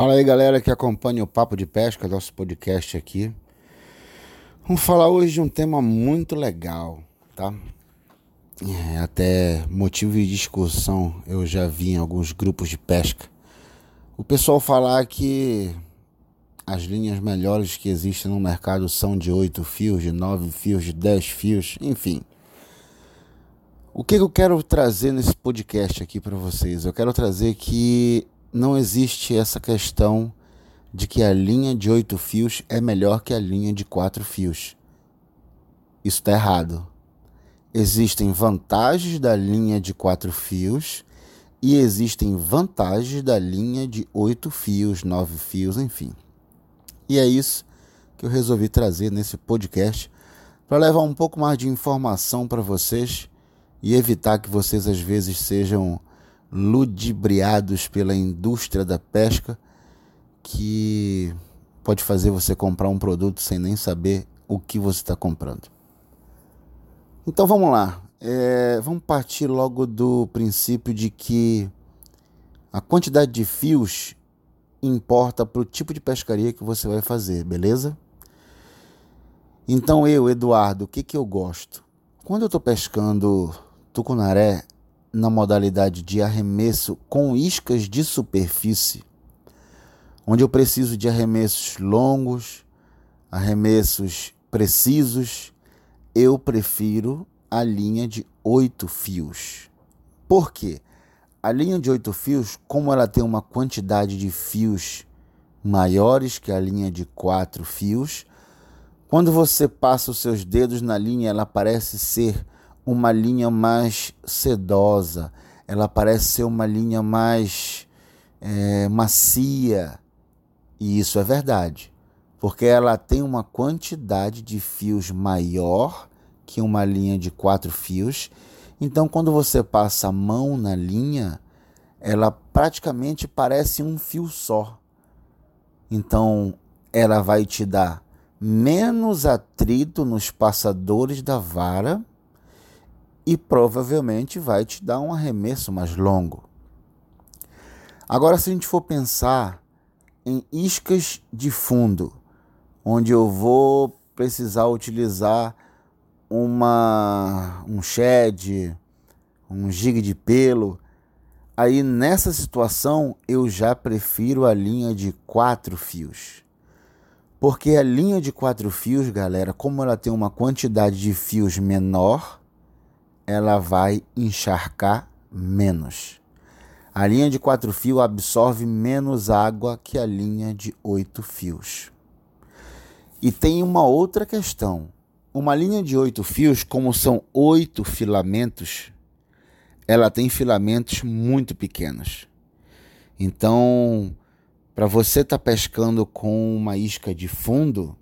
Fala aí, galera que acompanha o Papo de Pesca, nosso podcast aqui. Vamos falar hoje de um tema muito legal, tá? É, até motivo de discussão eu já vi em alguns grupos de pesca. O pessoal falar que as linhas melhores que existem no mercado são de 8 fios, de 9 fios, de 10 fios, enfim. O que eu quero trazer nesse podcast aqui para vocês? Eu quero trazer que não existe essa questão de que a linha de oito fios é melhor que a linha de quatro fios. Isso está errado. Existem vantagens da linha de quatro fios e existem vantagens da linha de oito fios, nove fios, enfim. E é isso que eu resolvi trazer nesse podcast para levar um pouco mais de informação para vocês e evitar que vocês às vezes sejam ludibriados pela indústria da pesca que pode fazer você comprar um produto sem nem saber o que você está comprando. Então vamos lá, é, vamos partir logo do princípio de que a quantidade de fios importa para o tipo de pescaria que você vai fazer, beleza? Então eu, Eduardo, o que, que eu gosto? Quando eu estou pescando tucunaré, na modalidade de arremesso com iscas de superfície, onde eu preciso de arremessos longos, arremessos precisos, eu prefiro a linha de oito fios. Por quê? A linha de oito fios, como ela tem uma quantidade de fios maiores que a linha de quatro fios, quando você passa os seus dedos na linha, ela parece ser uma linha mais sedosa, ela parece ser uma linha mais é, macia. E isso é verdade, porque ela tem uma quantidade de fios maior que uma linha de quatro fios. Então, quando você passa a mão na linha, ela praticamente parece um fio só. Então, ela vai te dar menos atrito nos passadores da vara e provavelmente vai te dar um arremesso mais longo. Agora, se a gente for pensar em iscas de fundo, onde eu vou precisar utilizar uma um shed, um gig de pelo, aí nessa situação eu já prefiro a linha de quatro fios. Porque a linha de quatro fios, galera, como ela tem uma quantidade de fios menor, ela vai encharcar menos. A linha de quatro fios absorve menos água que a linha de oito fios. E tem uma outra questão. Uma linha de oito fios, como são oito filamentos, ela tem filamentos muito pequenos. Então, para você estar tá pescando com uma isca de fundo,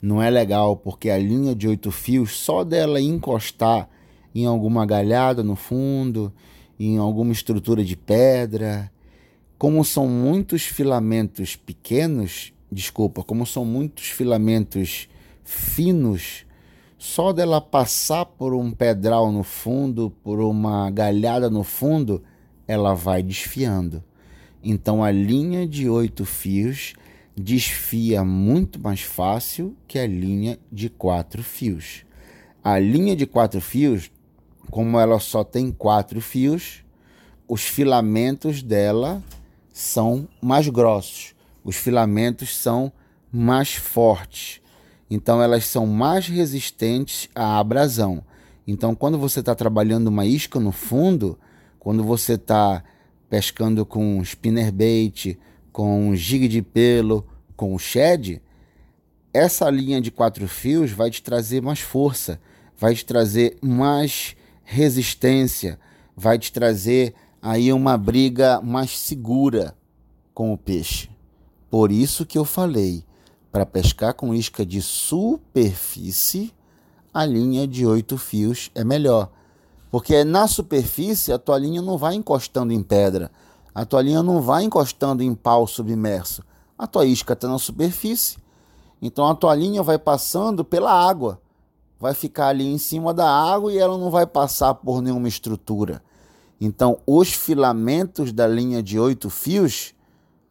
não é legal, porque a linha de oito fios, só dela encostar em alguma galhada no fundo, em alguma estrutura de pedra. Como são muitos filamentos pequenos, desculpa, como são muitos filamentos finos, só dela passar por um pedral no fundo, por uma galhada no fundo, ela vai desfiando. Então a linha de oito fios desfia muito mais fácil que a linha de quatro fios. A linha de quatro fios como ela só tem quatro fios, os filamentos dela são mais grossos, os filamentos são mais fortes. Então elas são mais resistentes à abrasão. Então quando você está trabalhando uma isca no fundo, quando você está pescando com spinnerbait, com jig de pelo, com shed, essa linha de quatro fios vai te trazer mais força, vai te trazer mais resistência, vai te trazer aí uma briga mais segura com o peixe. Por isso que eu falei, para pescar com isca de superfície, a linha de oito fios é melhor. Porque na superfície a tua linha não vai encostando em pedra, a tua linha não vai encostando em pau submerso. A tua isca está na superfície. Então a tua linha vai passando pela água vai ficar ali em cima da água e ela não vai passar por nenhuma estrutura. Então, os filamentos da linha de oito fios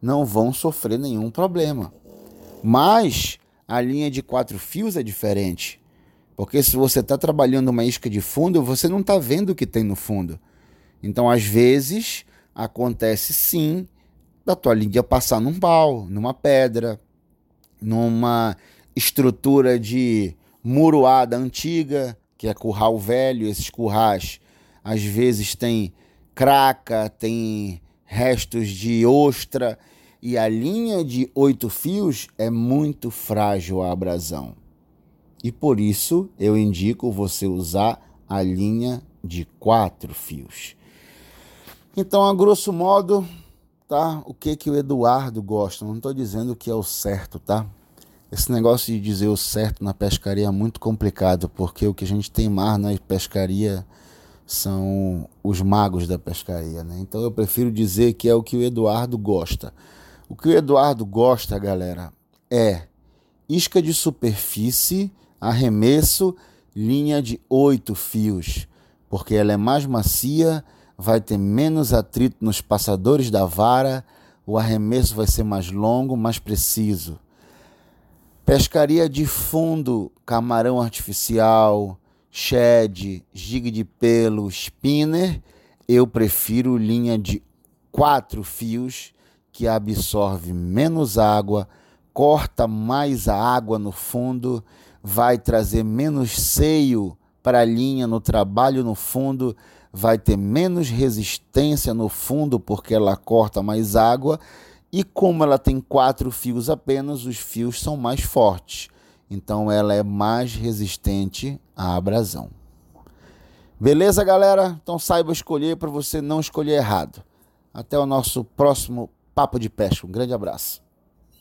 não vão sofrer nenhum problema. Mas a linha de quatro fios é diferente. Porque se você está trabalhando uma isca de fundo, você não está vendo o que tem no fundo. Então, às vezes, acontece sim da tua linha passar num pau, numa pedra, numa estrutura de muroada antiga, que é curral velho. Esses currais, às vezes, tem craca, tem restos de ostra e a linha de oito fios é muito frágil à abrasão. E por isso eu indico você usar a linha de quatro fios. Então, a grosso modo, tá? O que que o Eduardo gosta? Não estou dizendo que é o certo, tá? Esse negócio de dizer o certo na pescaria é muito complicado, porque o que a gente tem mar na pescaria são os magos da pescaria, né? Então eu prefiro dizer que é o que o Eduardo gosta. O que o Eduardo gosta, galera, é isca de superfície, arremesso, linha de oito fios, porque ela é mais macia, vai ter menos atrito nos passadores da vara, o arremesso vai ser mais longo, mais preciso. Pescaria de fundo, camarão artificial, shed, jig de pelo, spinner, eu prefiro linha de quatro fios que absorve menos água, corta mais a água no fundo, vai trazer menos seio para a linha no trabalho no fundo, vai ter menos resistência no fundo porque ela corta mais água e como ela tem quatro fios apenas, os fios são mais fortes. Então ela é mais resistente à abrasão. Beleza, galera? Então saiba escolher para você não escolher errado. Até o nosso próximo Papo de Pesca. Um grande abraço.